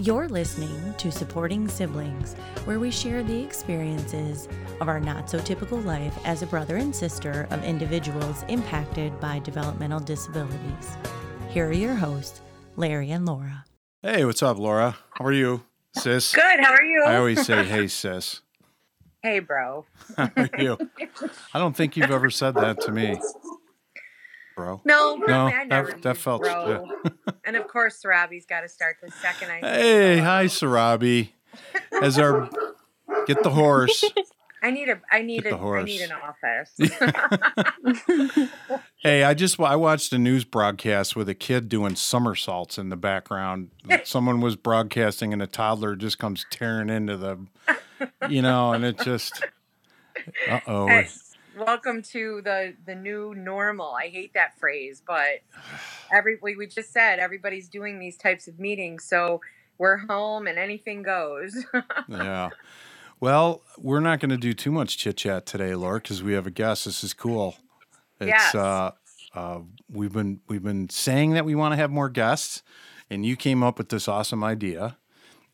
You're listening to Supporting Siblings, where we share the experiences of our not so typical life as a brother and sister of individuals impacted by developmental disabilities. Here are your hosts, Larry and Laura. Hey, what's up, Laura? How are you, sis? Good. How are you? I always say, hey, sis. hey, bro. How are you? I don't think you've ever said that to me, bro. No, No, I never that- that felt- bro. and of course, Sarabi's got to start the second I. Hey, bro. hi, Sarabi. As our get the horse. I need a. I need Get a. the I need an office. Hey, I just I watched a news broadcast with a kid doing somersaults in the background. Someone was broadcasting, and a toddler just comes tearing into the, you know, and it just, uh oh. Hey, welcome to the the new normal. I hate that phrase, but every we, we just said everybody's doing these types of meetings, so we're home and anything goes. Yeah. Well, we're not going to do too much chit chat today, Laura, because we have a guest. This is cool. It's Yes. uh, uh, we've been we've been saying that we want to have more guests, and you came up with this awesome idea.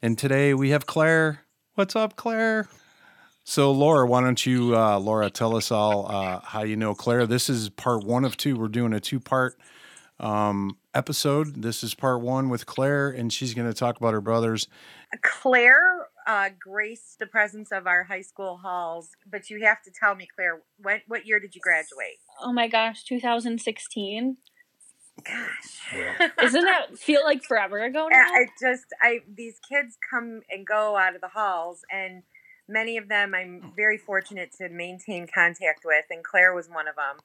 And today we have Claire. What's up, Claire? So, Laura, why don't you, uh, Laura, tell us all uh, how you know Claire? This is part one of two. We're doing a two part um, episode. This is part one with Claire, and she's going to talk about her brothers. Claire uh, graced the presence of our high school halls, but you have to tell me, Claire, when, what year did you graduate? Oh my gosh, 2016. Gosh. Doesn't that feel like forever ago now? I just, I these kids come and go out of the halls, and many of them I'm very fortunate to maintain contact with, and Claire was one of them.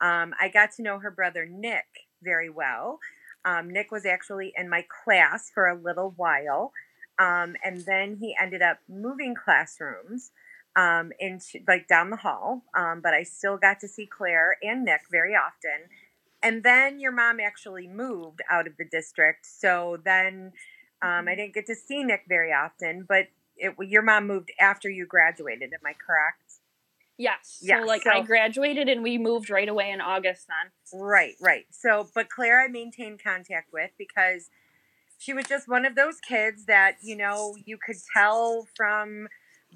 Um, I got to know her brother Nick very well. Um, Nick was actually in my class for a little while, um, and then he ended up moving classrooms um, into like down the hall. Um, but I still got to see Claire and Nick very often. And then your mom actually moved out of the district, so then um, I didn't get to see Nick very often. But it, your mom moved after you graduated. Am I correct? yes. Yeah, so like so- I graduated and we moved right away in August then. Right, right. So, but Claire, I maintained contact with because she was just one of those kids that, you know, you could tell from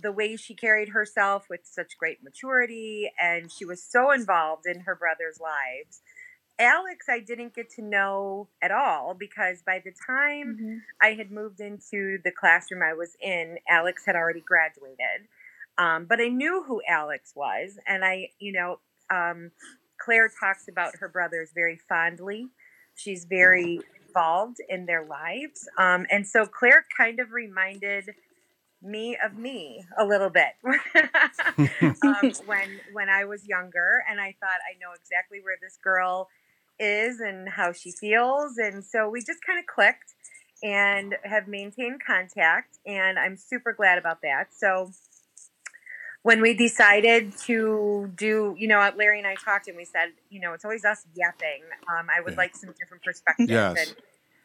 the way she carried herself with such great maturity, and she was so involved in her brother's lives. Alex, I didn't get to know at all because by the time I had moved into the classroom I was in, Alex had already graduated. Um, but I knew who Alex was, and I, you know, um, Claire talks about her brothers very fondly. She's very involved in their lives. Um, and so Claire kind of reminded me of me a little bit um, when when I was younger, and I thought I know exactly where this girl is and how she feels, and so we just kind of clicked and have maintained contact, and I'm super glad about that. So when we decided to do, you know, Larry and I talked and we said, you know, it's always us yapping. Um, I would Yeah. like some different perspectives. Yes. And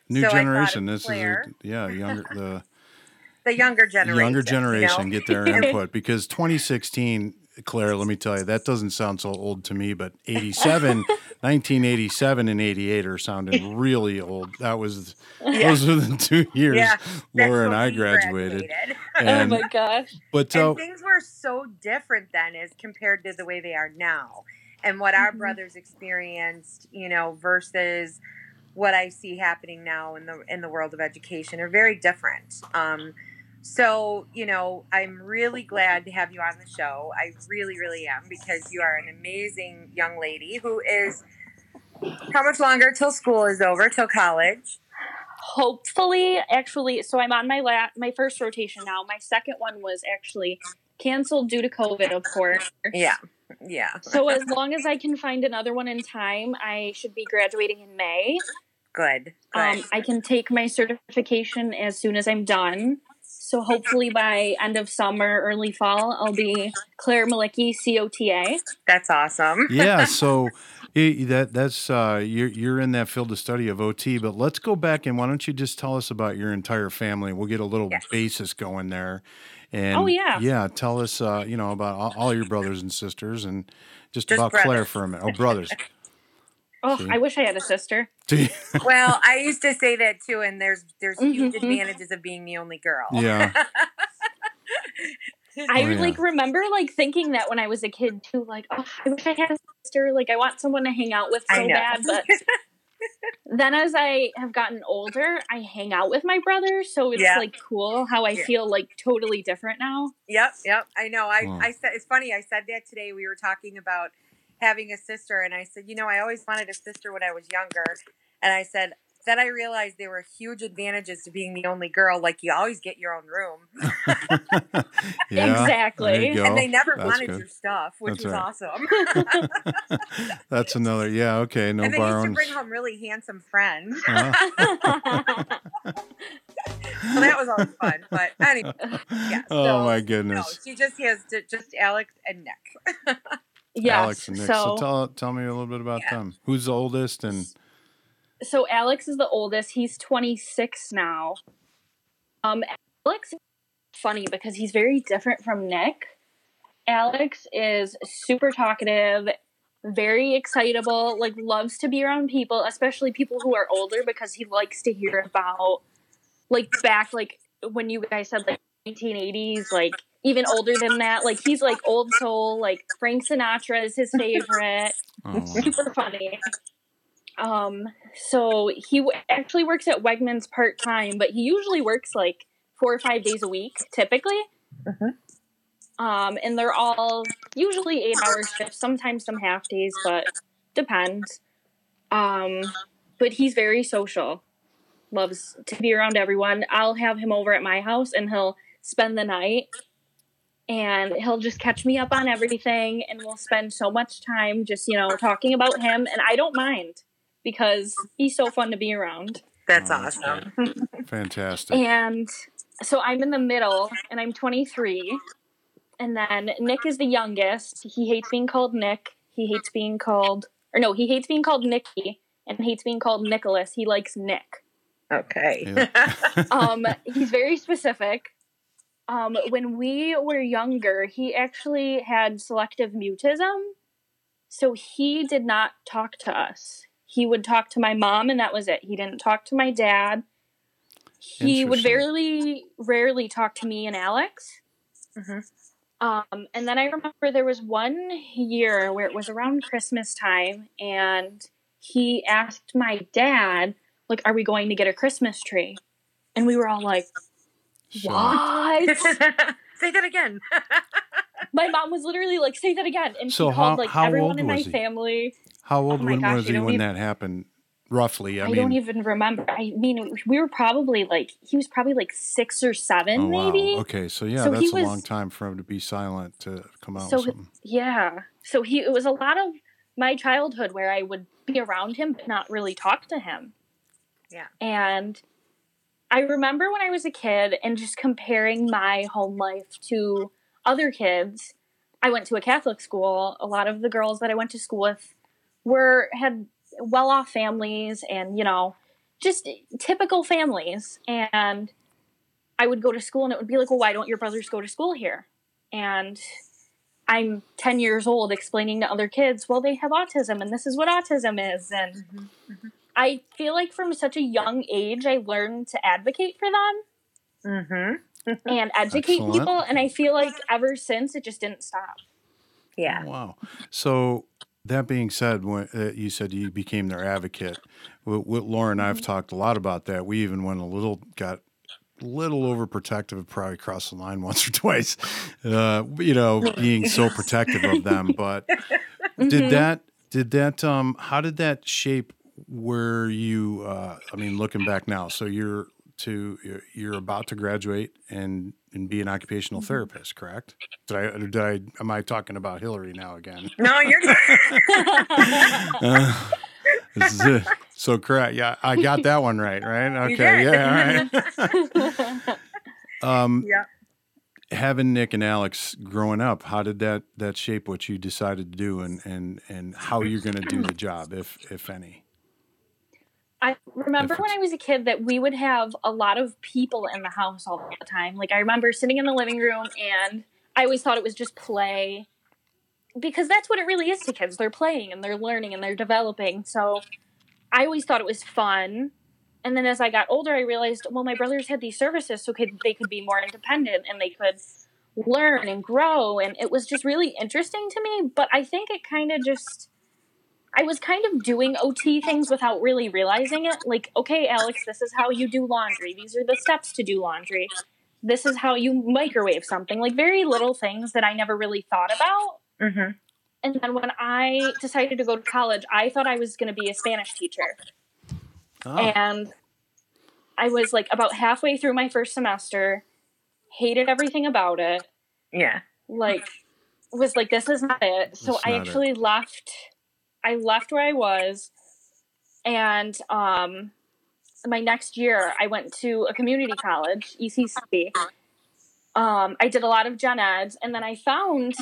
New So I thought of generation. This Claire. is a, yeah, younger the the younger generation. younger you know? generation get their input because 2016 Claire, let me tell you, that doesn't sound so old to me, but 87, 1987 and 88 are sounding really old. That was Yeah. those were the two years Yeah, Laura and I we graduated. oh And my gosh. but uh, things were so different then as compared to the way they are now and what our Mhm. brothers experienced you know versus what i see happening now in the in the world of education are very different um, so you know i'm really glad to have you on the show i really really am because you are an amazing young lady who is how much longer till school is over till college Hopefully, actually, so I'm on my la- my first rotation now. My second one was actually canceled due to COVID, of course. yeah yeah So as long as I can find another one in time, I should be graduating in May. good good Um, I can take my certification as soon as I'm done. So hopefully by end of summer, early fall, I'll be Claire Malicki, COTA. that's awesome yeah, so eh, that that's uh, you're you're in that field of study of OT. But let's go back and why don't you just tell us about your entire family? We'll get a little Yes. basis going there. And Oh, yeah. yeah. Tell us, uh, you know, about all, all your brothers and sisters, and just, Just about Claire for a minute. Oh, brothers. Oh, See? I wish I had a sister. Well, I used to say that too, and there's there's huge Mhm. advantages of being the only girl. yeah. I Oh, yeah. like remember like thinking that when I was a kid too, like, oh, I wish I had a sister. Like, I want someone to hang out with so bad. But then as I have gotten older, I hang out with my brother, so it's Yeah. like cool how I Yeah. feel like totally different now. Yep, yep. I know. I. I said it's funny. I said that today. We were talking about having a sister, and I said, you know, I always wanted a sister when I was younger, and I said. Then I realized there were huge advantages to being the only girl. Like you always get your own room, yeah. Exactly. There you go. and they never That's wanted good. your stuff, which That's was right. awesome. That's another. Yeah. Okay. No and they used to bring home really handsome friends. Uh-huh. So that was always fun. But anyway, yeah. oh so, my no, goodness. she just has to, just Alex and Nick. Yes. Alex and Nick. So, So, tell tell me a little bit about Yeah. them. Who's the oldest and so Alex is the oldest. He's 26 now. Um, Alex is funny because he's very different from Nick. Alex is super talkative, very excitable, like loves to be around people, especially people who are older because he likes to hear about like back like when you guys said like 1980s, like even older than that. Like he's like old soul, like Frank Sinatra is his favorite oh, super funny. Um, so he w- actually works at Wegmans part time, but he usually works like four or five days a week, typically. Mhm. Um, and they're all usually eight hour shifts, sometimes some half days, but depends. Um, but he's very social, loves to be around everyone. I'll have him over at my house and he'll spend the night and he'll just catch me up on everything and we'll spend so much time just you know talking about him and i don't mind because he's so fun to be around That's Oh, that's awesome. fantastic. and so i'm in the middle and i'm 23 and then nick is the youngest he hates being called nick he hates being called or no he hates being called nicky and hates being called nicholas he likes nick Okay. Yeah. um, he's very specific. Um, when we were younger, he actually had selective mutism, so he did not talk to us. He would talk to my mom, and that was it. He didn't talk to my dad. He would Interesting. very rarely talk to me and Alex. Mhm. Um, and then I remember there was one year where it was around Christmas time, and he asked my dad, like, "Are we going to get a Christmas tree?" And we were all like, So- "What?" Say that again. my mom was literally like, "Say that again," and So she called like how everyone old in my he? family. How old Oh when gosh, was he when even- that happened? Roughly. I, I, mean, don't even remember. I mean, we were probably like he was probably like six or seven, oh, wow. maybe. Okay, so yeah, So that's a was- long time for him to be silent to come out So with something. Yeah. So he it was a lot of my childhood where I would be around him but not really talk to him. Yeah. And I remember when I was a kid and just comparing my home life to other kids. I went to a Catholic school. A lot of the girls that I went to school with were had well-off families and, you know, just typical families and I would go to school and it would be like, "Well, why don't your brothers go to school here?" And I'm 10 years old explaining to other kids, well, they have autism and this is what autism is. And Mm-hmm. I feel like from such a young age, I learned to advocate for them Mm-hmm. and educate Excellent. people. And I feel like ever since it just didn't stop. Yeah. Oh, wow. So that being said, when uh, you said you became their advocate, with, with Laura and I've Mm-hmm. talked a lot about that. We even went a little, got a little overprotective, probably crossed the line once or twice. Uh, you know, being so protective of them. But did that? Did that? Um, how did that shape where you? Uh, I mean, looking back now, so you're to you're- you're about to graduate and and be an occupational Mhm. therapist, correct? Did I? Did I? Am I talking about Hillary now again? No, you're Uh, this is it. So correct. Yeah, I got that one right. Right. Okay. Yeah. All right. Um, Yeah. having Nick and Alex growing up, how did that that shape what you decided to do and and and how you're going to do the job, if if any? I remember when I was a kid that we would have a lot of people in the house all the time. Like I remember sitting in the living room and I always thought it was just play. because that's what it really is to kids. They're playing and they're learning and they're developing. So I always thought it was fun. And then as I got older, I realized, well, my brothers had these services so could, they could be more independent and they could learn and grow. And it was just really interesting to me. But I think it kind of just, I was kind of doing OT things without really realizing it. Like, okay, Alex, this is how you do laundry. These are the steps to do laundry. This is how you microwave something. Like, very little things that I never really thought about. Mm-hmm. And then when I decided to go to college, I thought I was going to be a Spanish teacher. Oh, And I was like about halfway through my first semester, hated everything about it. Yeah. Like, was like, this is not it. So That's I not it. actually left. I left where I was, and um, my next year I went to a community college, ECC. Um, I did a lot of gen eds, and then I found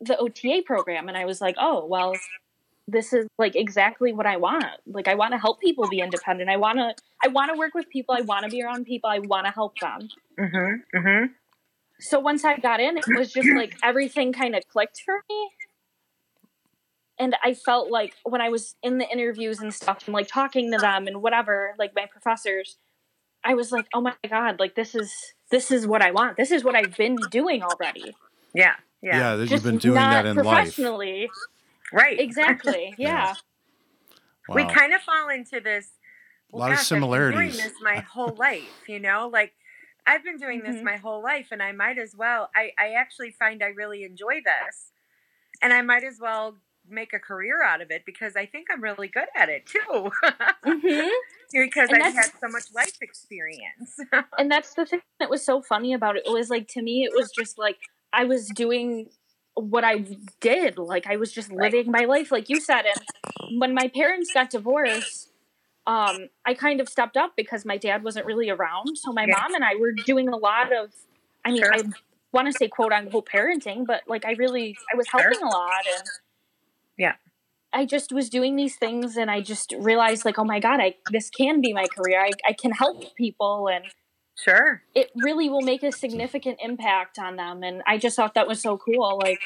the OTA program, and I was like, oh well, this is like exactly what I want. Like I want to help people be independent. I want to I want to work with people. I want to be around people. I want to help them. Mm-hmm. Mm-hmm. So once I got in, it was just like everything kind of clicked for me. And I felt like when I was in the interviews and stuff and like talking to them and whatever, like my professors, I was like, "Oh my god, like this is this is what I want. This is what I've been doing already." Yeah. Yeah. yeah, that you've been doing not that in life. professionally. Right. Exactly. Yeah. Yeah. We kind of fall into this. A lot of gosh, I've been similarities. doing this my whole life, you know, like I've been doing this Mhm. my whole life, and I might as well. I I actually find I really enjoy this, and I might as well make a career out of it because I think I'm really good at it too. hmm because And I've had so much life experience. and that's the thing that was so funny about it. It was like to me, it was just like I was doing what I did. Like I was just Right. living my life, like you said. And when my parents got divorced, um, I kind of stepped up because my dad wasn't really around. So my mom and I were doing a lot of. I mean, Sure. I want to say quote unquote parenting, but like I really I was Sure. helping a lot and. Yeah. I just was doing these things and I just realized like, oh my God, I this can be my career. I, I can help people and sure. it really will make a significant impact on them and i just thought that was so cool like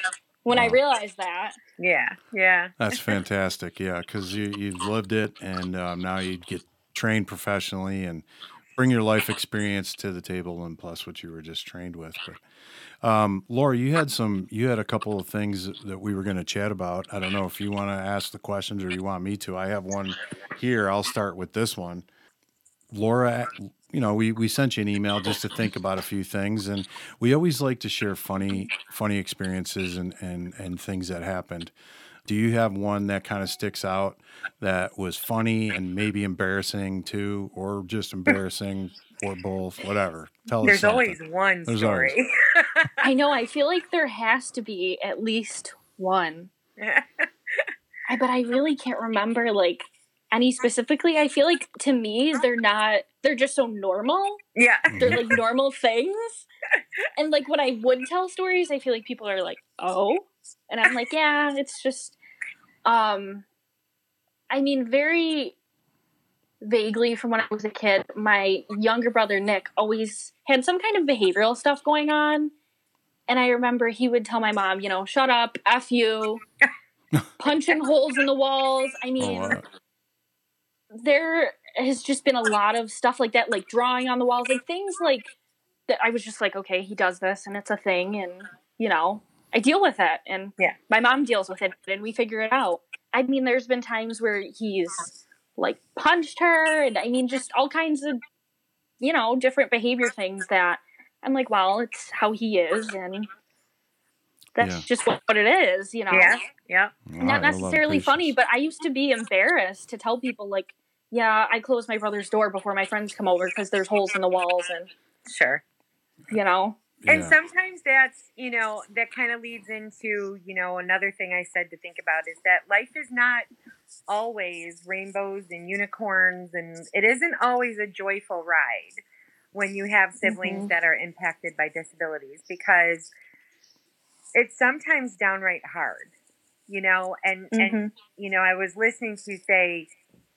when i realized that Yeah. Yeah. That's fantastic. Yeah, because you you've lived it, and um, now you get trained professionally and bring your life experience to the table, and plus what you were just trained with. But um, Laura, you had some, you had a couple of things that we were going to chat about. I don't know if you want to ask the questions or you want me to. I have one here. I'll start with this one. Laura, you know, we, we sent you an email just to think about a few things, and we always like to share funny funny experiences and and and things that happened. Do you have one that kind of sticks out that was funny and maybe embarrassing too, or just embarrassing, or both, whatever? Tell us. There's always one There's story. i know i feel like there has to be at least one. I, but i really can't remember like any specifically. I feel like to me they're not they're just so normal. Yeah. they're like normal things. And like when i would tell stories i feel like people are like oh? And i'm like yeah it's just um i mean very vaguely from when i was a kid my younger brother nick always had some kind of behavioral stuff going on and i remember he would tell my mom you know shut up f you punching holes in the walls i Oh, mean wow. there has just been a lot of stuff like that, like drawing on the walls, like things like that. I was just like, okay, he does this, and it's a thing, and you know, I deal with it, and Yeah. my mom deals with it, and we figure it out. I mean, there's been times where he's like punched her, and I mean, just all kinds of, you know, different behavior things that I'm like, well, it's how he is, and that's Yeah. just what, what it is, you know Yeah. Yeah. Wow, not a lot of necessarily funny, but I used to be embarrassed to tell people like, yeah, I close my brother's door before my friends come over because there's holes in the walls and Sure. you know. And sometimes that's, you know, that kind of leads into, you know, another thing I said to think about is that life is not always rainbows and unicorns and it isn't always a joyful ride when you have siblings Mhm. that are impacted by disabilities because it's sometimes downright hard, you know, and and Mhm. you know, I was listening to you say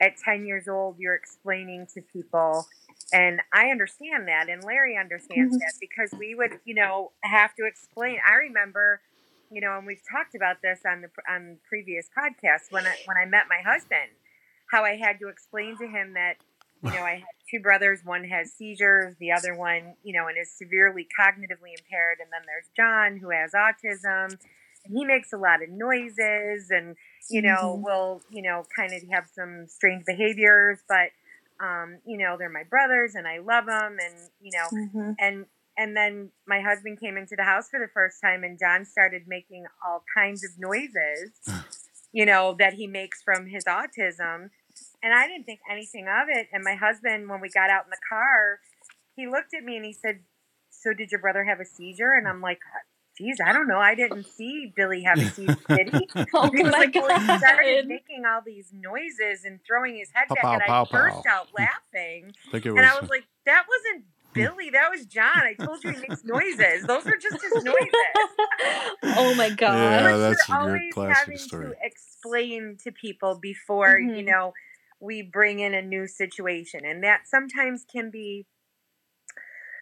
at 10 years old, you're explaining to people, and I understand that, and Larry understands Mhm. that because we would, you know, have to explain. I remember you know, and we've talked about this on the on previous podcasts when I when I met my husband, how I had to explain to him that you know I had two brothers, one has seizures, the other one, you know, and is severely cognitively impaired, and then there's John who has autism, and he makes a lot of noises, and you know, Mhm. will you know kind of have some strange behaviors, but um, you know, they're my brothers, and I love them, and you know, Mhm. and and then my husband came into the house for the first time and john started making all kinds of noises you know that he makes from his autism and i didn't think anything of it and my husband when we got out in the car he looked at me and he said so did your brother have a seizure and i'm like geez i don't know i didn't see billy have a seizure did he Oh he my like, well, he started god. making all these noises and throwing his head Pow, back, pow, and I pow, burst out laughing. I think it was. And I was like, that wasn't Billy, that was John. I told you he makes noises. Those were just his noises. oh my god. Yeah, But that's you're a good always classic having story. to explain to people before, you Mhm. know, we bring in a new situation. And that sometimes can be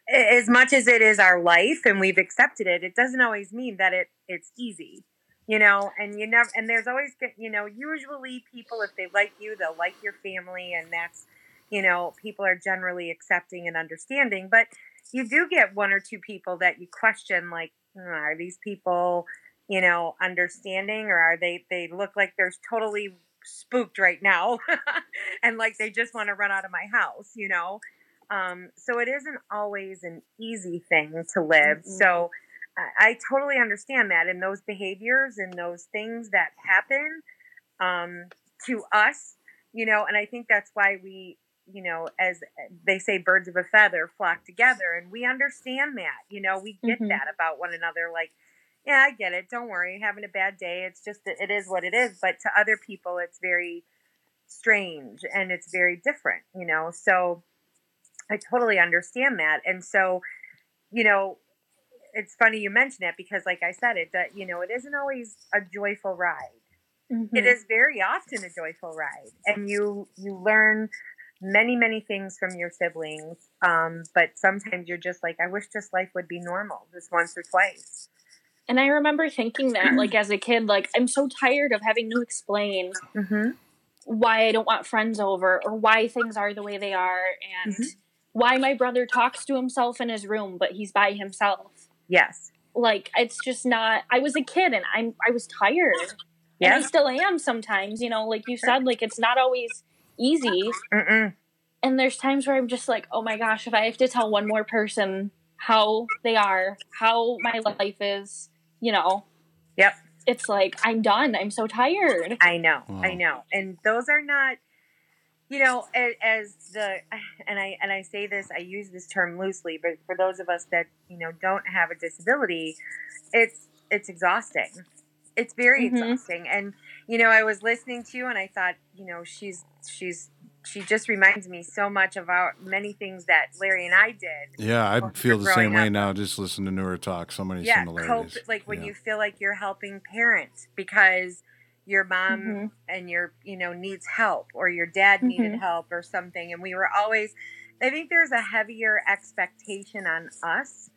as much as it is our life and we've accepted it, it doesn't always mean that it it's easy. You know, and you never and there's always you know, usually people if they like you, they'll like your family and that's you know, people are generally accepting and understanding, but you do get one or two people that you question like, "Hmm, are these people, you know, understanding or are they they look like they're totally spooked right now and like they just want to run out of my house, you know? Um, so it isn't always an easy thing to live. Mhm. So I, I totally understand that. And those behaviors and those things that happen um, to us, you know, and I think that's why we, you know, as they say, birds of a feather flock together. And we understand that, you know, we get Mhm. that about one another. Like, yeah, I get it. Don't worry. Having a bad day. It's just, that it is what it is. But to other people, it's very strange and it's very different, you know? So I totally understand that. And so, you know, it's funny you mention it because, like I said, it that you know it isn't always a joyful ride. Mhm. It is very often a joyful ride, and you you learn many many things from your siblings. Um, but sometimes you're just like, I wish just life would be normal, just once or twice. And I remember thinking that, like, as a kid, like, I'm so tired of having to explain Mm-hmm. why I don't want friends over or why things are the way they are and Mhm. why my brother talks to himself in his room, but he's by himself. Yes. Like, it's just not, I was a kid and I'm, I was tired. And I still am sometimes, you know, like you said, like, it's not always easy. Mm-mm. And there's times where I'm just like, oh my gosh, if I have to tell one more person how they are, how my life is, you know, Yep. it's like I'm done. I'm so tired. I know, I know, and those are not, you know, as, as the and I and I say this, I use this term loosely, but for those of us that you know don't have a disability, it's it's exhausting. It's very Mhm. exhausting, and you know, I was listening to you, and I thought, you know, she's she's she just reminds me so much of our many things that Larry and I did. Yeah, I feel the growing same way up. now. Just listening to her talk, so many yeah, cope like when Yeah. you feel like you're helping parent because your mom Mhm. and your you know needs help or your dad needed Mhm. help or something and we were always i think there's a heavier expectation on us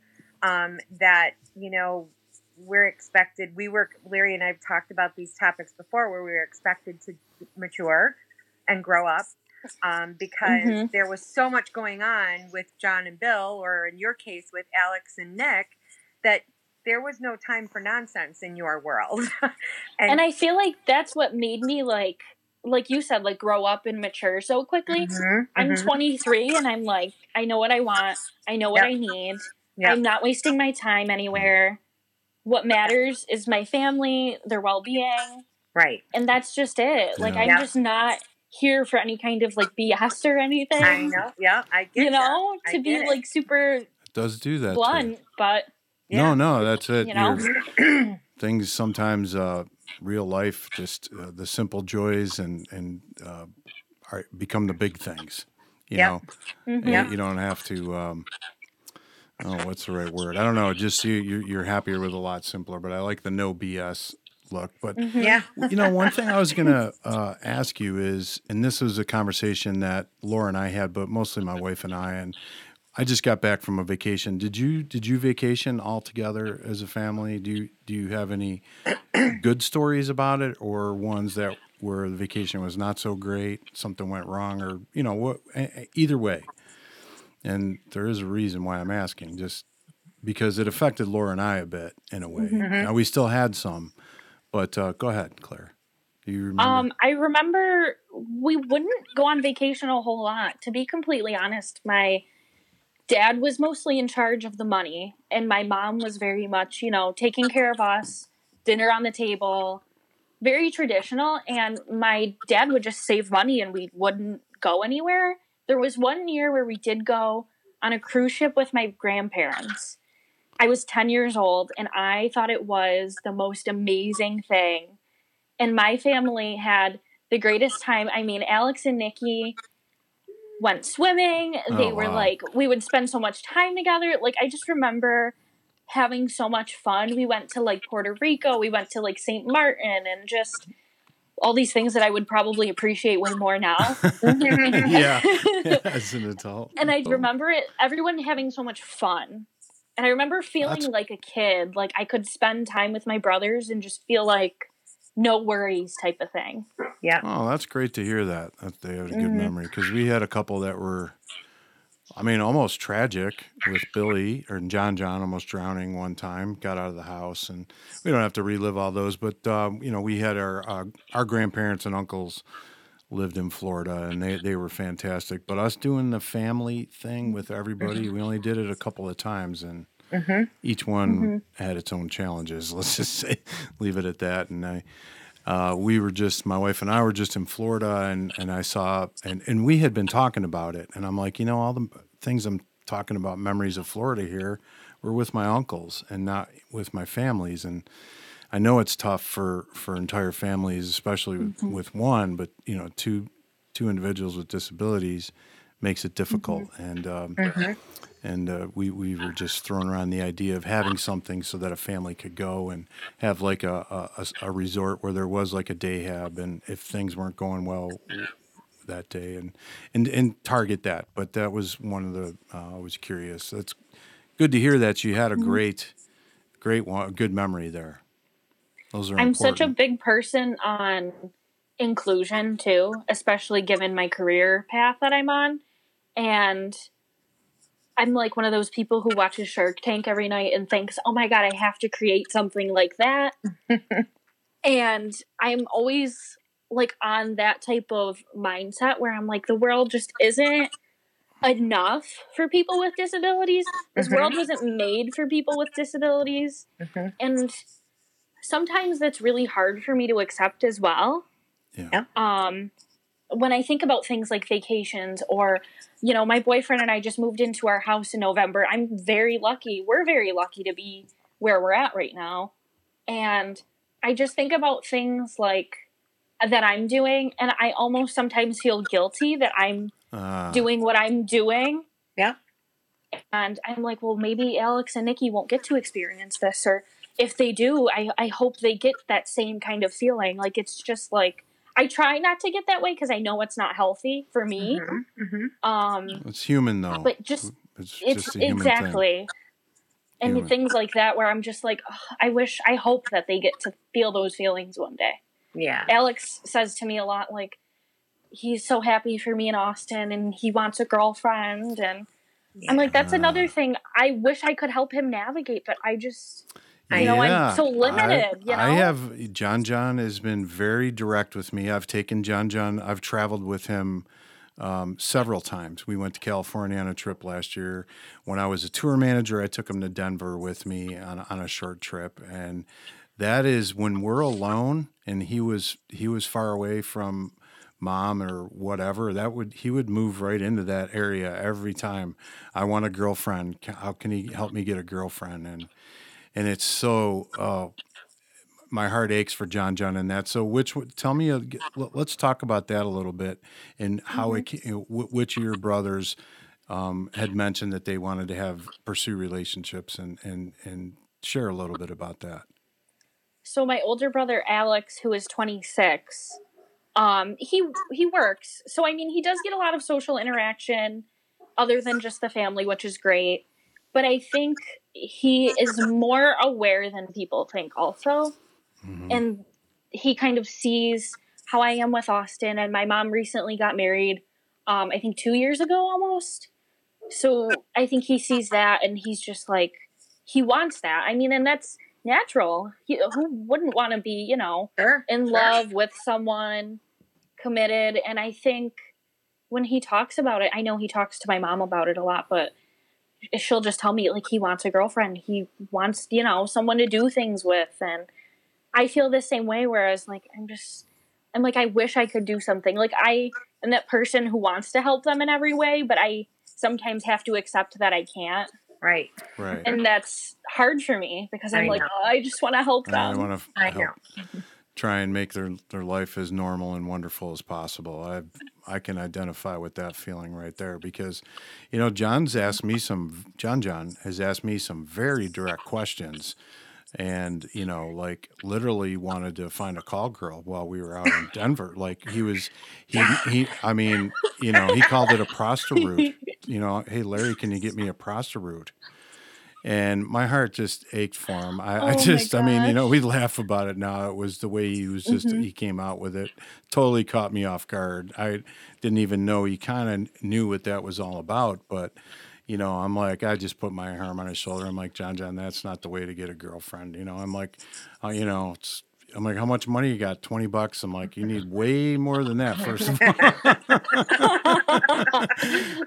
um, that you know we're expected we were larry and i've talked about these topics before where we were expected to mature and grow up um, because Mhm. there was so much going on with john and bill or in your case with alex and nick that there was no time for nonsense in your world And I feel like that's what made me like like you said, like grow up and mature so quickly. Mhm, I'm mhm. 23 and I'm like, I know what I want. I know what Yep. I need. Yep. I'm not wasting my time anywhere. What matters is my family, their well being, right and that's just it. Like Yeah. I'm Yeah. just not here for any kind of like BS or anything. i know yeah i get You know, I to be it. like super It does do that. too. blunt, but No, no, that's it. You know? Things sometimes, uh, real life, just uh, the simple joys and and uh, are, become the big things. You Yep. know, mhm. And Yeah. you don't have to. Um, oh, what's the right word? I don't know. Just you, you're, you're happier with a lot simpler. But I like the no BS look. But Mhm. yeah you know, one thing I was gonna uh, ask you is, and this was a conversation that Laura and I had, but mostly my wife and I, and I just got back from a vacation. Did you did you vacation all together as a family? Do you do you have any good stories about it, or ones that where the vacation was not so great, something went wrong, or you know what? Either way, and there is a reason why I'm asking, just because it affected Laura and I a bit in a way. Mm-hmm. Now we still had some, but uh, go ahead, Claire. You remember? Um, I remember we wouldn't go on vacation a whole lot. To be completely honest, my dad was mostly in charge of the money, and my mom was very much, you know, taking care of us, dinner on the table, very traditional. And my dad would just save money and we wouldn't go anywhere. There was one year where we did go on a cruise ship with my grandparents. I was 10 years old and I thought it was the most amazing thing. And my family had the greatest time. I mean, Alex and Nikki went swimming. Oh, they Oh, were wow. like, we would spend so much time together. Like, I just remember having so much fun. We went to like Puerto Rico, we went to like St. Martin, and just all these things that I would probably appreciate way more now. yeah, as an adult. and I remember it, everyone having so much fun. And I remember feeling That's- like a kid, like I could spend time with my brothers and just feel like no worries type of thing. yeah. Oh, that's great to hear that. That they had a good Mhm. memory because we had a couple that were, I mean, almost tragic with Billy or John John almost drowning one time. Got out of the house, and we don't have to relive all those. But um, you know, we had our uh, our grandparents and uncles lived in Florida, and they they were fantastic. But us doing the family thing with everybody, we only did it a couple of times, and hmm each one had its own challenges. Let's just say, leave it at that. And I, uh, we were just, my wife and I were just in Florida, and and I saw, and and we had been talking about it, and I'm like, you know, all the things I'm talking about, memories of Florida here, were with my uncles and not with my families, and. I know it's tough for, for entire families, especially with, with one, but you know, two two individuals with disabilities makes it difficult. And um, hmm and uh, we we were just throwing around the idea of having something so that a family could go and have like a a, a- a resort where there was like a day hab, and if things weren't going well that day, and and and target that. But that was one of the uh, I was curious. That's good to hear that you had a great great one, good memory there. Those are I'm such a big person on inclusion too, especially given my career path that I'm on. And I'm like one of those people who watches Shark Tank every night and thinks, oh my God, I have to create something like that. and I'm always like on that type of mindset where I'm like, the world just isn't enough for people with disabilities. This Mhm. world wasn't made for people with disabilities. Mhm. And sometimes that's really hard for me to accept as well. Yeah. Yeah. Um, when I think about things like vacations or, you know, my boyfriend and I just moved into our house in November. I'm very lucky. We're very lucky to be where we're at right now. And I just think about things like that I'm doing, and I almost sometimes feel guilty that I'm Ah, doing what I'm doing. Yeah. And I'm like, well, maybe Alex and Nikki won't get to experience this, or if they do, I, I hope they get that same kind of feeling. Like it's just like I try not to get that way because I know it's not healthy for me. hmm hmm Um, it's human though. but just it's, it's just a human thing. exactly. And Human. things like that, where I'm just like, "Ugh, I wish, I hope that they get to feel those feelings one day. Yeah. Alex says to me a lot, like, he's so happy for me in Austin and he wants a girlfriend. And I'm like, that's another Ah. thing. I wish I could help him navigate, but I just, I know, Yeah, I'm so I- you know? I have John John has been very direct with me. I've taken John John. I've traveled with him um, several times. We went to California on a trip last year. When I was a tour manager, I took him to Denver with me on on a short trip, and that is when we're alone and he was he was far away from mom or whatever that would he would move right into that area every time i want a girlfriend how can he help me get a girlfriend and and it's so uh, my heart aches for John John and that. So, which would- tell me, uh, let's talk about that a little bit and how it, you know, which of your brothers um, had mentioned that they wanted to have pursue relationships and and and share a little bit about that. so my older brother Alex, who is 26, um, he he works. So I mean, he does get a lot of social interaction, other than just the family, which is great. But I think he is more aware than people think, also. Mm-hmm. And he kind of sees how I am with Austin. And my mom recently got married, um, I think two years ago almost. So I think he sees that and he's just like, he wants that. I mean, and that's natural. He, who wouldn't want to be, you know, sure, in sure. love with someone committed? And I think when he talks about it, I know he talks to my mom about it a lot, but she'll just tell me like he wants a girlfriend. He wants, you know, someone to do things with and I feel the same way whereas like I'm just I'm like I wish I could do something. Like I am that person who wants to help them in every way, but I sometimes have to accept that I can't. Right. Right. And that's hard for me because I'm I like, oh, I just want to help them. I want to I help try and make their their life as normal and wonderful as possible. I I can identify with that feeling right there because, you know, John's asked me some. John John has asked me some very direct questions, and you know, like literally wanted to find a call girl while we were out in Denver. Like he was, he he. I mean, you know, he called it a prostitute. You know, hey Larry, can you get me a prostitute? And my heart just ached for him. I, Oh I just, I mean, you know, we laugh about it now. It was the way he was just, Mhm. he came out with it. Totally caught me off guard. I didn't even know he kind of knew what that was all about. But, you know, I'm like, I just put my arm on his shoulder. I'm like, John, John, that's not the way to get a girlfriend. You know, I'm like, uh, you know, it's, I'm like, how much money you got? 20 bucks. I'm like, you need way more than that, first of all.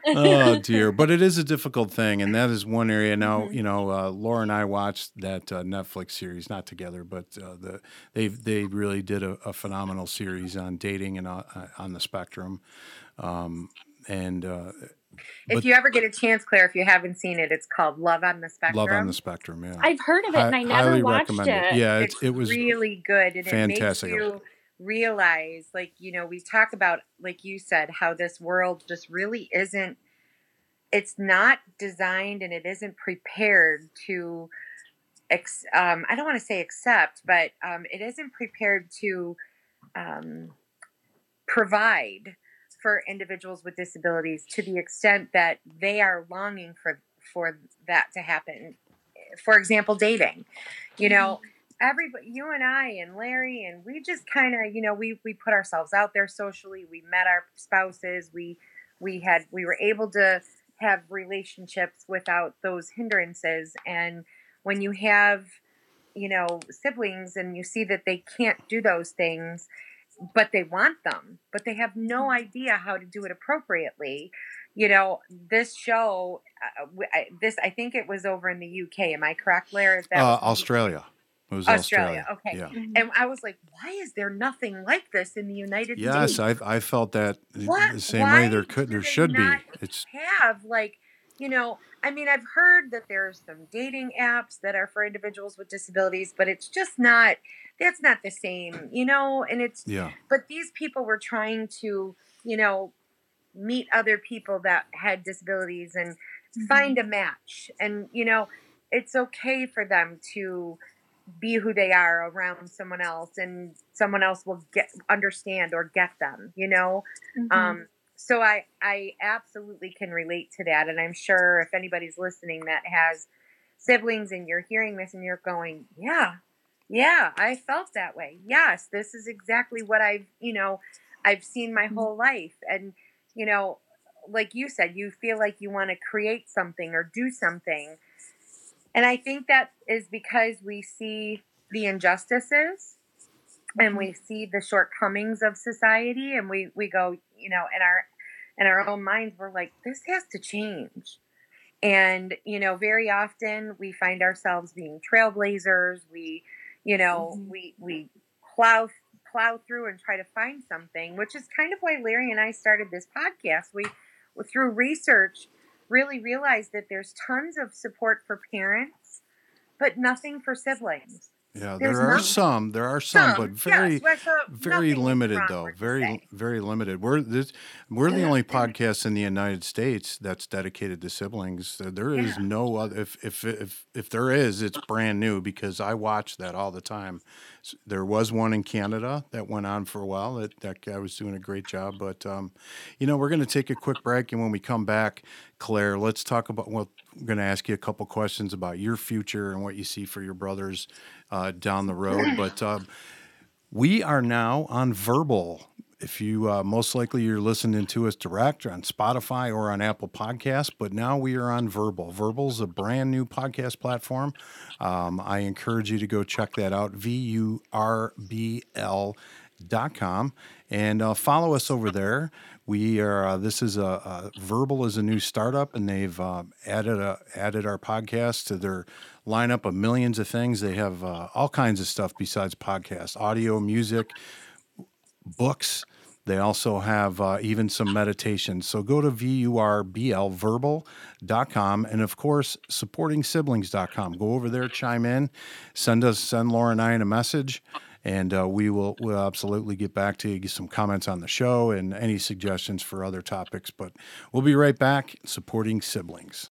oh dear but it is a difficult thing and that is one area now Mhm. you know uh, laura and i watched that uh, netflix series not together but uh, the they they really did a, a phenomenal series on dating and uh, uh, on the spectrum um, and uh, If But- you ever get a chance, Claire, if you haven't seen it, it's called Love on the Spectrum. love on the spectrum yeah I've heard of it and I Hi- never highly watched recommend it. yeah it, it's it was really good and fantastic. it makes you realize like you know we talk about like you said how this world just really isn't it's not designed and it isn't prepared to ex- um, i don't want to say accept but um, it isn't prepared to um, provide for individuals with disabilities to the extent that they are longing for for that to happen. For example dating. You know mm-hmm. everybody you and i and larry and we just kind of you know we we put ourselves out there socially. We met our spouses. We we had we were able to have relationships without those hindrances. And when you have you know siblings and you see that they can't do those things but they want them but they have no idea how to do it appropriately you know this show uh, w- I, this i think it was over in the uk am i correct larry uh, australia it was Australia, australia, okay. yeah and I was like, why is there nothing like this in the United yes States? Yes, I i felt that What? the same Why way there could there they should be it's have like, you know, I mean, I've heard that there's some dating apps that are for individuals with disabilities, but it's just not. That's not the same, you know. And it's yeah but these people were trying to, you know, meet other people that had disabilities and find a match. And, you know, it's okay for them to be who they are around someone else and someone else will get understand or get them, you know? Mhm. Um so I I absolutely can relate to that and I'm sure if anybody's listening that has siblings and you're hearing this and you're going, yeah. Yeah, I felt that way. Yes, this is exactly what I've, you know, I've seen my mm-hmm. whole life and you know, like you said, you feel like you want to create something or do something. And I think that is because we see the injustices and mm-hmm. we see the shortcomings of society and we, we go, you know, in our in our own minds, we're like, this has to change. And, you know, very often we find ourselves being trailblazers. We, you know, Mhm. we we plow plow through and try to find something, which is kind of why Larry and I started this podcast. We through research really realized that there's tons of support for parents, but nothing for siblings. Yeah, There's there are none. some. There are some, but very, yes, uh, very limited though. Very, say. very limited. We're this. We're the only podcast in the United States that's dedicated to siblings. There- There is Yeah. no other. If if if if there is, it's brand new because I watch that all the time. There was one in Canada that went on for a while. That that guy was doing a great job. But um, you know, we're going to take a quick break, and when we come back, Claire, let's talk about. Well, I'm going to ask you a couple questions about your future and what you see for your brothers uh, down the road. But um, we are now on Vurbl. If you uh, most likely you're listening to us direct on Spotify or on Apple Podcasts, but now we are on Vurbl. Vurbl's a brand new podcast platform. Um, I encourage you to go check that out. V U R B L dot com and uh, follow us over there. We are uh, this is a, a Vurbl is a new startup, and they've uh, added a, added our podcast to their lineup of millions of things. They have uh, all kinds of stuff besides podcasts, audio, music, books. They also have uh, even some meditation. So go to VURBLverbal.com and of course supportingsiblings.com. Go over there, chime in, send us send Laura and I a message, and uh, we will we'll absolutely get back to you, get some comments on the show and any suggestions for other topics. But we'll be right back supporting siblings.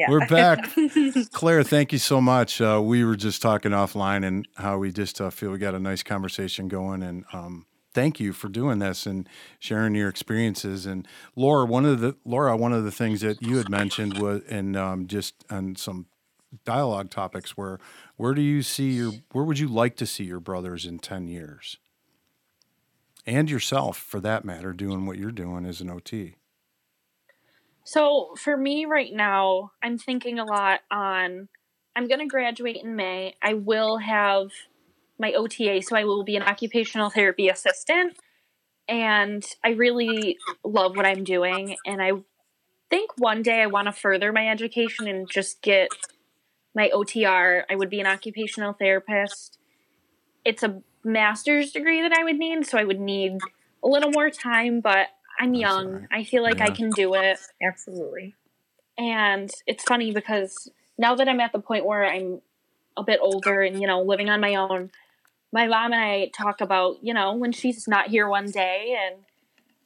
Yeah. We're back. Claire, thank you so much. Uh, we were just talking offline and how we just uh, feel we got a nice conversation going. And um, thank you for doing this and sharing your experiences. And Laura, one of the Laura, one of the things that you had mentioned was, and um, just on some dialogue topics, where where do you see your, where would you like to see your brothers in ten years, and yourself for that matter, doing what you're doing as an OT. So for me right now, I'm thinking a lot on I'm going to graduate in May. I will have my OTA, so I will be an occupational therapy assistant. And I really love what I'm doing. And I think one day I want to further my education and just get my OTR. I would be an occupational therapist. It's a master's degree that I would need, so I would need a little more time, but I'm young. all right. I feel like I can do it. Absolutely. And it's funny because now that I'm at the point where I'm a bit older and, you know, living on my own, my mom and I talk about, you know, when she's not here one day and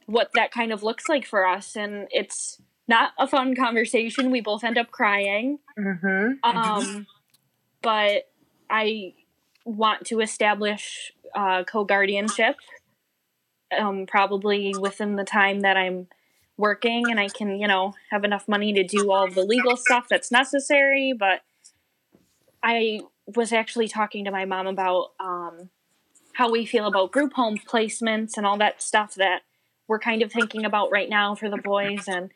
what that kind of looks like for us. And it's not a fun conversation. We both end up crying. Mm-hmm. Um, but I want to establish uh, co guardianship um, probably within the time that I'm working and I can, you know, have enough money to do all the legal stuff that's necessary. But I was actually talking to my mom about um, how we feel about group home placements and all that stuff that we're kind of thinking about right now for the boys. And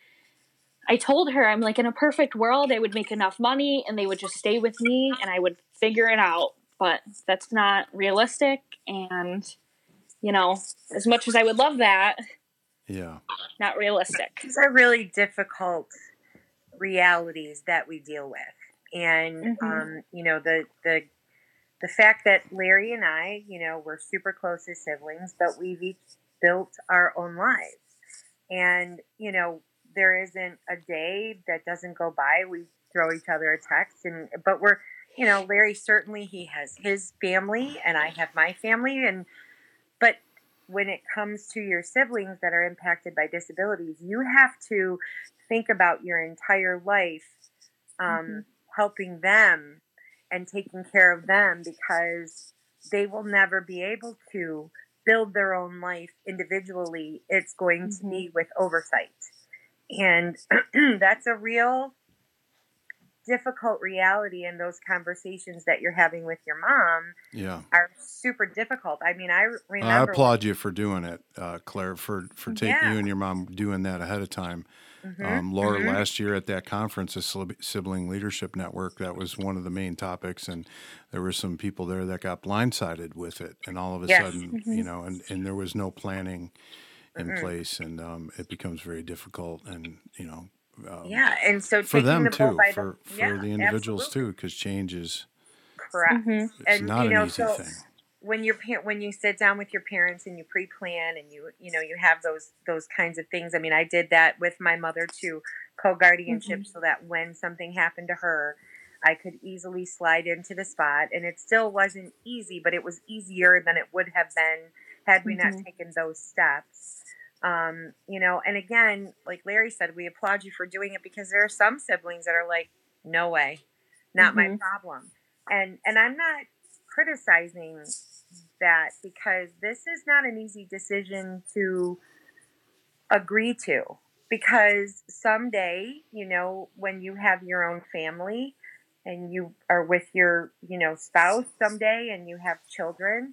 I told her, I'm like, in a perfect world, I would make enough money and they would just stay with me and I would figure it out. But that's not realistic. And, you know, as much as I would love that, Yeah. not realistic. These are really difficult realities that we deal with, and Mhm. um, you know the the the fact that Larry and I, you know, we're super close as siblings, but we've each built our own lives, and you know there isn't a day that doesn't go by we throw each other a text, and but we're you know Larry certainly he has his family and I have my family, and but when it comes to your siblings that are impacted by disabilities, you have to think about your entire life um, Mhm. helping them and taking care of them because they will never be able to build their own life individually. It's going to Mhm. need with oversight. And that's a real difficult reality in those conversations that you're having with your mom Yeah. are super difficult. I mean, I re- I remember applaud you for doing it, uh, Claire, for for taking Yeah. you and your mom doing that ahead of time. Mhm, Um, Laura, mhm. last year at that conference, the Sibling Leadership Network, that was one of the main topics, and there were some people there that got blindsided with it, and all of a Yes. sudden, Mhm. you know, and, and there was no planning in place, and um, it becomes very difficult, and you know, um, yeah, and so for them the too, by for the for yeah, the individuals absolutely. too, because change is correct. Mhm. It's And, not you an know, easy so- thing. when your par- when you sit down with your parents and you pre-plan and you you know you have those those kinds of things i mean i did that with my mother too co-guardianship so that when something happened to her i could easily slide into the spot and it still wasn't easy but it was easier than it would have been had we not Mhm. taken those steps um, you know and again like larry said we applaud you for doing it because there are some siblings that are like no way not my Mhm. problem and and i'm not criticizing that because this is not an easy decision to agree to because someday you know when you have your own family and you are with your you know spouse someday and you have children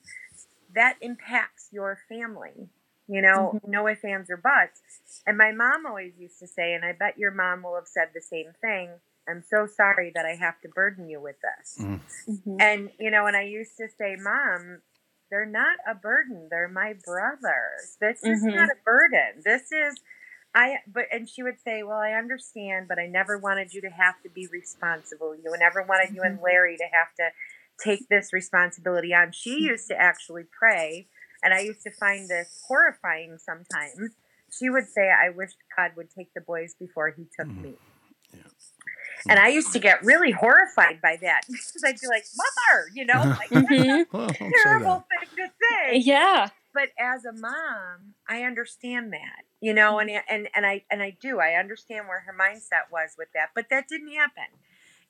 that impacts your family you know no ifs ands or buts and my mom always used to say and i bet your mom will have said the same thing i'm so sorry that i have to burden you with this Mm. Mhm. and you know, and I used to say, "Mom, they're not a burden. They're my brothers. This is Mhm. not a burden. This is." I but and she would say, "Well, I understand, but I never wanted you to have to be responsible. You never wanted you and Larry to have to take this responsibility on." She used to actually pray, and I used to find this horrifying sometimes. She would say, "I wish God would take the boys before He took Mhm. me." Yeah. And I used to get really horrified by that because I'd be like, "Mother," you know, like that's Mhm. Well, don't terrible thing to say. Yeah. But as a mom, I understand that, you know, and and and I and I do. I understand where her mindset was with that, but that didn't happen.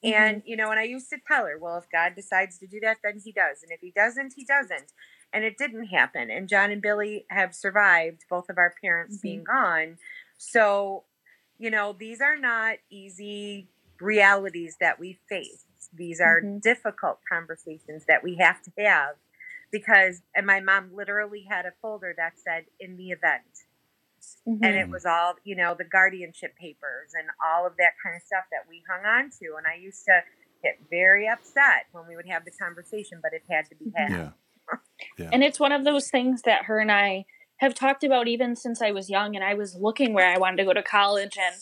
And you know, and I used to tell her, well, if God decides to do that, then He does, and if He doesn't, He doesn't. And it didn't happen. And John and Billy have survived, both of our parents Mhm. being gone. So, you know, these are not easy realities that we face. These are Mhm. difficult conversations that we have to have because, and my mom literally had a folder that said, in the event Mhm. and it was all you know the guardianship papers and all of that kind of stuff that we hung on to and i used to get very upset when we would have the conversation but it had to be had that. Yeah. And it's one of those things that her and I have talked about even since I was young and I was looking where I wanted to go to college and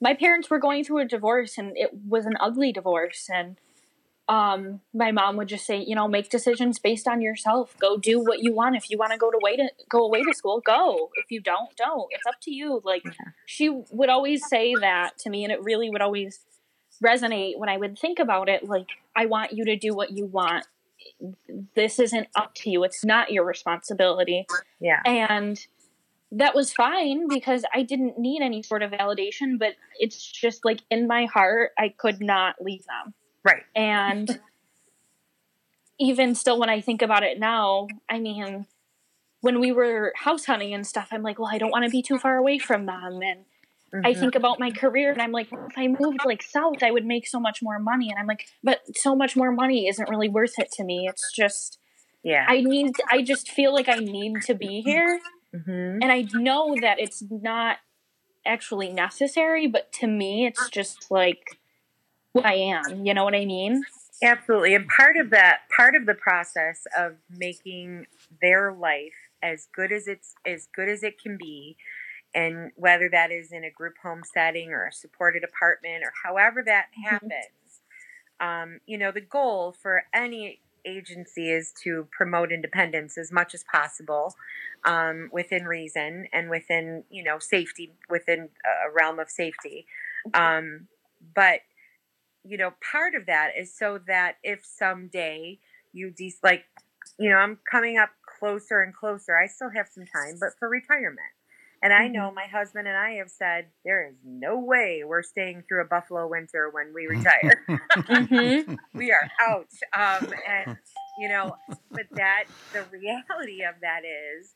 my parents were going through a divorce and it was an ugly divorce and um my mom would just say, you know, make decisions based on yourself. Go do what you want. If you want to go to way to go away to school, go. If you don't, don't. It's up to you. Like she would always say that to me and it really would always resonate when I would think about it like I want you to do what you want this isn't up to you. It's not your responsibility. yeah And that was fine because I didn't need any sort of validation, but it's just like in my heart, I could not leave them. right And even still, when I think about it now, I mean, when we were house hunting and stuff, I'm like, well, I don't want to be too far away from them. And I Mhm. think about my career and I'm like, if I moved like south, I would make so much more money. And I'm like, but so much more money isn't really worth it to me. It's just, yeah I need, I just feel like I need to be here. hmm And I know that it's not actually necessary, but to me, it's just like who I am. You know what I mean? absolutely and part of that part of the process of making their life as good as it's as good as it can be and whether that is in a group home setting or a supported apartment or however that Mhm. happens um, you know the goal for any agency is to promote independence as much as possible um, within reason and within you know safety within a realm of safety. Um, but you know part of that is so that if someday you de- like you know i'm coming up closer and closer i still have some time but for retirement and i know my husband and i have said there is no way we're staying through a buffalo winter when we retire Mm-hmm. we are out um, and you know but that the reality of that is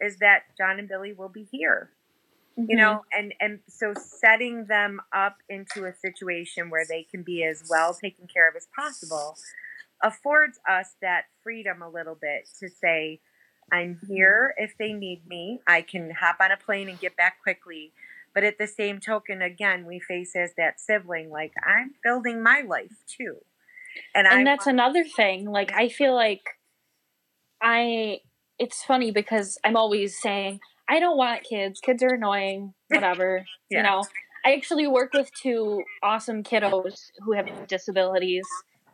is that john and billy will be here Mm-hmm. you know and and so setting them up into a situation where they can be as well taken care of as possible affords us that freedom a little bit to say i'm here. If they need me i can hop on a plane and get back quickly. But at the same token again we face as that sibling like i'm building my life too. And, I and that's another thing like i feel like i it's funny because i'm always saying i don't want kids. Kids are annoying whatever Yeah. you know? I actually work with two awesome kiddos who have disabilities.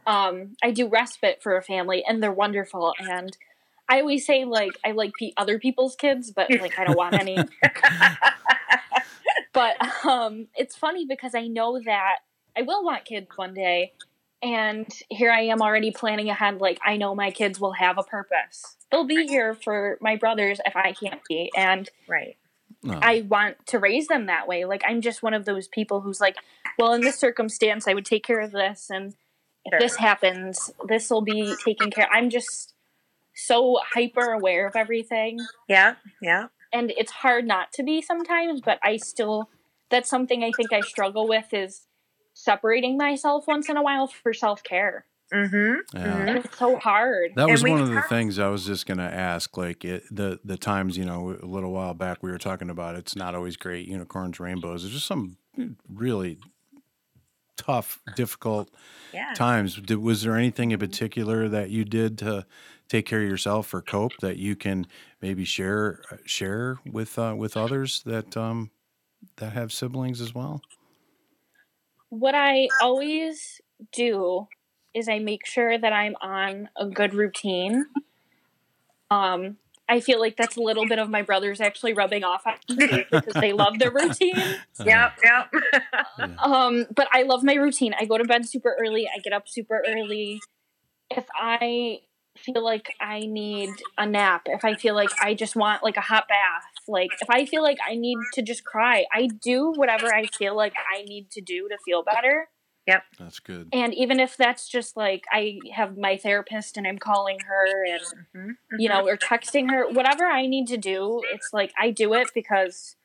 Um, I do respite for a family, and they're wonderful. And I always say like I like pe- other people's kids, but like I don't want any. but um, it's funny because I know that I will want kids one day, and here I am already planning ahead. Like I know my kids will have a purpose. They'll be here for my brothers if I can't be, and right. No. I want to raise them that way. Like I'm just one of those people who's like, well, in this circumstance, I would take care of this, and if Sure. this happens, this will be taken care. I'm just so hyper aware of everything, Yeah, yeah. and it's hard not to be sometimes. But I still, that's something I think I struggle with is separating myself once in a while for self care, Mm-hmm. Yeah. and it's so hard. That was one of the things I was just going to ask. Like it, the the times, you know, a little while back we were talking about. It's not always great. Unicorns, rainbows. There's just some really tough, difficult Yeah. times. Did, was there anything in particular that you did to take care of yourself or cope that you can maybe share share with uh, with others that um, that have siblings as well? what I always do is I make sure that I'm on a good routine. Um, I feel like that's a little bit of my brothers actually rubbing off on me because they love their routine. Yep, yep. Um, but I love my routine. I go to bed super early. I get up super early. If I feel like I need a nap, if I feel like I just want like a hot bath, like if I feel like I need to just cry, I do whatever I feel like I need to do to feel better. Yep. That's good. And even if that's just like I have my therapist and I'm calling her and Mhm, you know or texting her, whatever I need to do, it's like I do it because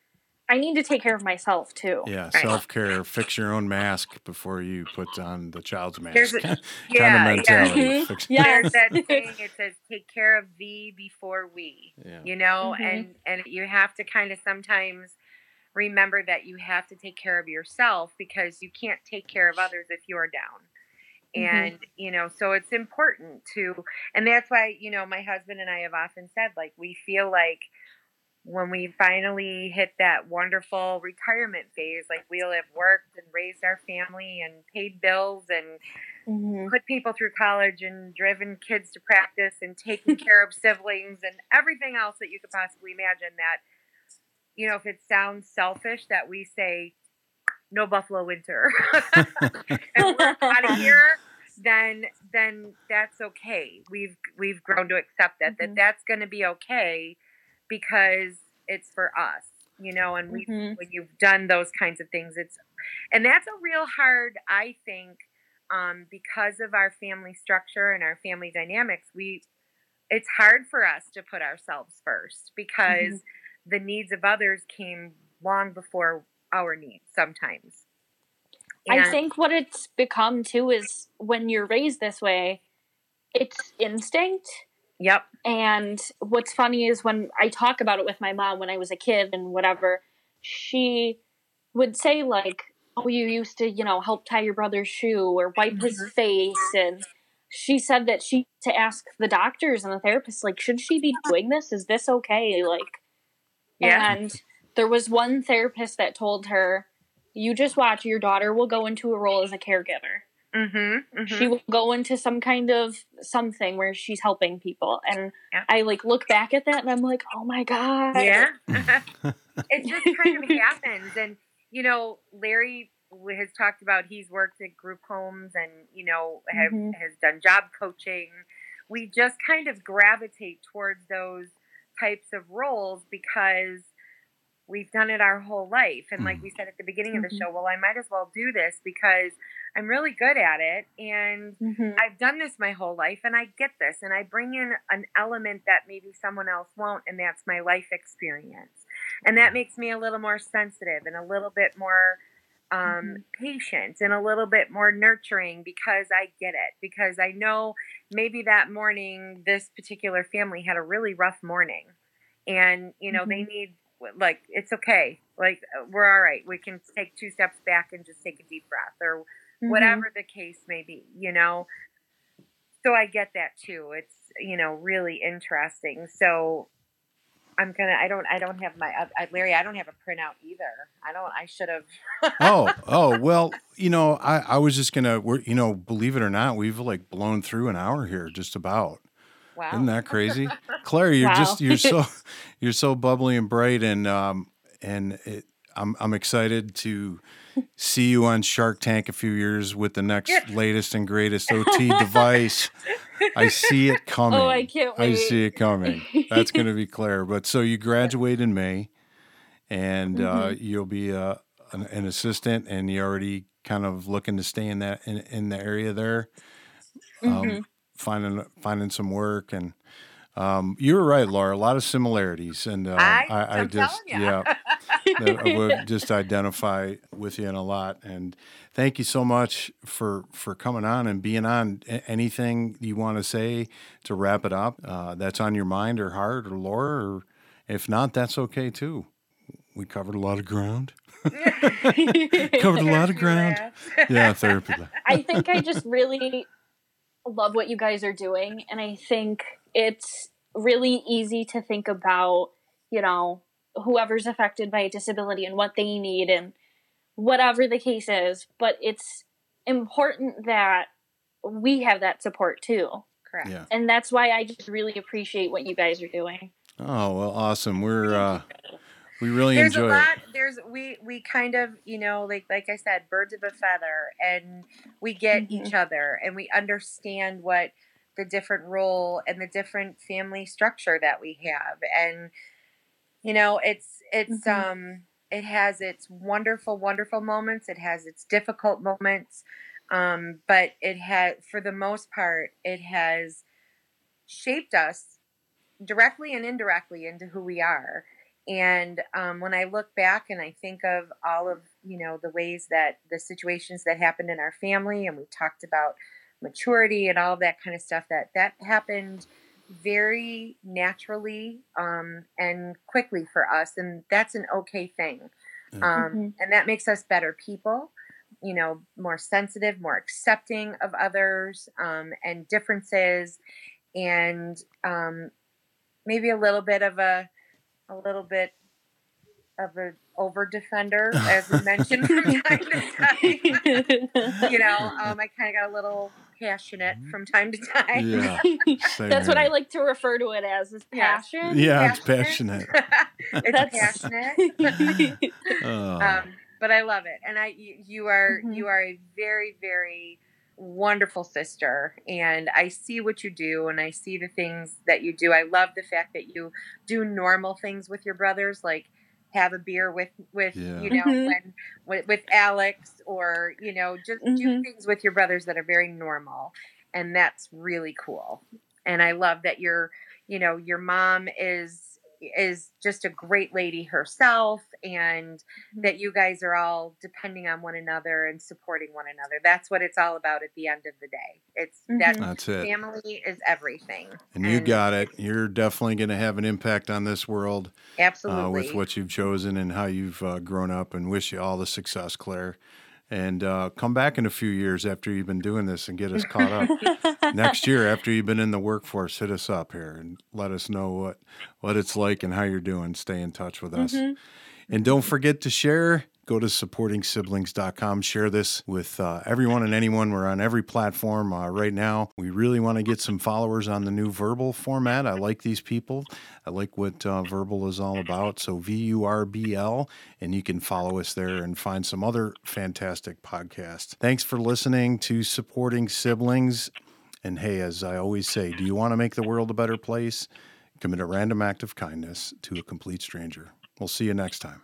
I need to take care of myself too. Yeah, Right. self care. Fix your own mask before you put on the child's mask. There's a- kind Yeah, of mentality. Mhm. Yeah. There's that saying it says take care of thee before we. yeah. You know, Mhm. and and you have to kind of sometimes remember that you have to take care of yourself because you can't take care of others if you're down. Mhm. And you know, so it's important to and that's why, you know, my husband and I have often said like we feel like when we finally hit that wonderful retirement phase, like we'll have worked and raised our family and paid bills and Mhm. put people through college and driven kids to practice and taken care of siblings and everything else that you could possibly imagine that you know if it sounds selfish that we say no buffalo winter and we're out of here then then that's okay we've we've grown to accept that that Mhm. that's going to be okay because it's for us you know and we Mhm. when you've done those kinds of things it's and that's a real hard i think um, because of our family structure and our family dynamics we it's hard for us to put ourselves first because the needs of others came long before our needs sometimes I think what it's become too is when you're raised this way, it's instinct. Yep And what's funny is when I talk about it with my mom when I was a kid and whatever, she would say like, "Oh, you used to, you know, help tie your brother's shoe or wipe his Mhm. face," and she said that she to ask the doctors and the therapists like, "Should she be doing this? Is this okay?" Like, yeah and there was one therapist that told her, "You just watch. Your daughter will go into a role as a caregiver." Mm-hmm, she will go into some kind of something where she's helping people and Yeah. i like look back at that and i'm like oh my god yeah it just kind of happens and you know larry has talked about he's worked at group homes and you know have, Mhm. has done job coaching we just kind of gravitate towards those types of roles because we've done it our whole life and like we said at the beginning of the Mhm. show well i might as well do this because i'm really good at it and Mhm. I've done this my whole life and I get this and I bring in an element that maybe someone else won't and that's my life experience. And that makes me a little more sensitive and a little bit more um, Mhm. patient and a little bit more nurturing because I get it. Because I know maybe that morning this particular family had a really rough morning and, you know, they need, like, it's okay. Like, we're all right. We can take two steps back and just take a deep breath or Mhm. whatever the case may be, you know. So I get that too. It's, you know, really interesting. So I'm gonna. I don't. I don't have my uh, Larry. I don't have a printout either. I don't. I should have. oh, oh well. You know, I I was just gonna. We're you know, believe it or not, we've like blown through an hour here, just about. Wow. Isn't that crazy, Claire? You're Wow. just you're so you're so bubbly and bright, and um and it, I'm I'm excited to see you on Shark Tank a few years with the next latest and greatest OT device. I see it coming. Oh, I can't wait. I see it coming. That's going to be Claire. But so you graduate in May, and uh, Mm-hmm. you'll be uh, an, an assistant, and you're already kind of looking to stay in that in, in the area there, um, Mhm. finding finding some work. And um, you were right, Laura. A lot of similarities, and um, I- I, I just yeah. I would just identify with you in a lot. And thank you so much for for coming on and being on. A- Anything you want to say to wrap it up? Uh, that's on your mind or heart or Laura, or if not, that's okay too. We covered a lot of ground. Covered a lot of ground. labs. Yeah, therapy. lab. I think I just really love what you guys are doing. And I think it's really easy to think about, you know, whoever's affected by a disability and what they need and whatever the case is. But it's important that we have that support too. Correct. Yeah. And that's why I just really appreciate what you guys are doing. Oh well, awesome. We're uh, we really there's enjoy a lot it. there's we we kind of you know like like i said birds of a feather and we get Mhm. each other and we understand what the different role and the different family structure that we have. And you know it's it's Mhm. um it has its wonderful wonderful moments. It has its difficult moments. Um but it had for the most part it has shaped us directly and indirectly into who we are. And um, when I look back and I think of all of you know the ways that the situations that happened in our family, and we talked about maturity and all of that kind of stuff, that that happened very naturally um, and quickly for us, and that's an okay thing. Yeah. Um, Mhm. And that makes us better people, you know, more sensitive, more accepting of others um, and differences, and um, maybe a little bit of a a little bit of an over defender, as we mentioned from time to time. you know, um, I kind of got a little passionate from time to time. Yeah, same That's what. I like to refer to it as is Yes. passion. Yeah, it's passionate. it's That's- passionate. Oh. um, but I love it, and I you, you are Mhm. you are a very very wonderful sister, and I see what you do, and I see the things that you do. I love the fact that you do normal things with your brothers, like have a beer with with Yeah. you know Mhm. when with, with Alex, or you know just do Mhm. things with your brothers that are very normal, and that's really cool. And I love that your you know your mom is is just a great lady herself and that you guys are all depending on one another and supporting one another. That's what it's all about at the end of the day. It's that Mhm. That's it. family is everything. And you got it. You're definitely going to have an impact on this world uh, absolutely with what you've chosen and how you've uh, grown up. And wish you all the success, Claire. And uh, come back in a few years after you've been doing this and get us caught up. Next year, after you've been in the workforce, hit us up here and let us know what what it's like and how you're doing. Stay in touch with us. Mhm. And don't forget to share. Go to supportingsiblings.com. Share this with uh, everyone and anyone. We're on every platform uh, right now. We really want to get some followers on the new Vurbl format. I like these people. I like what uh, Vurbl is all about. So V U R B L, and you can follow us there and find some other fantastic podcasts. Thanks for listening to Supporting Siblings. And hey, as I always say, do you want to make the world a better place? Commit a random act of kindness to a complete stranger. We'll see you next time.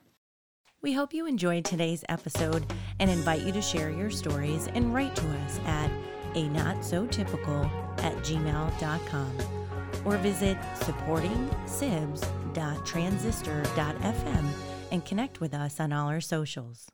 We hope you enjoyed today's episode and invite you to share your stories and write to us at a not so typical at gmail.com or visit supportingsibs.transistor.fm and connect with us on all our socials.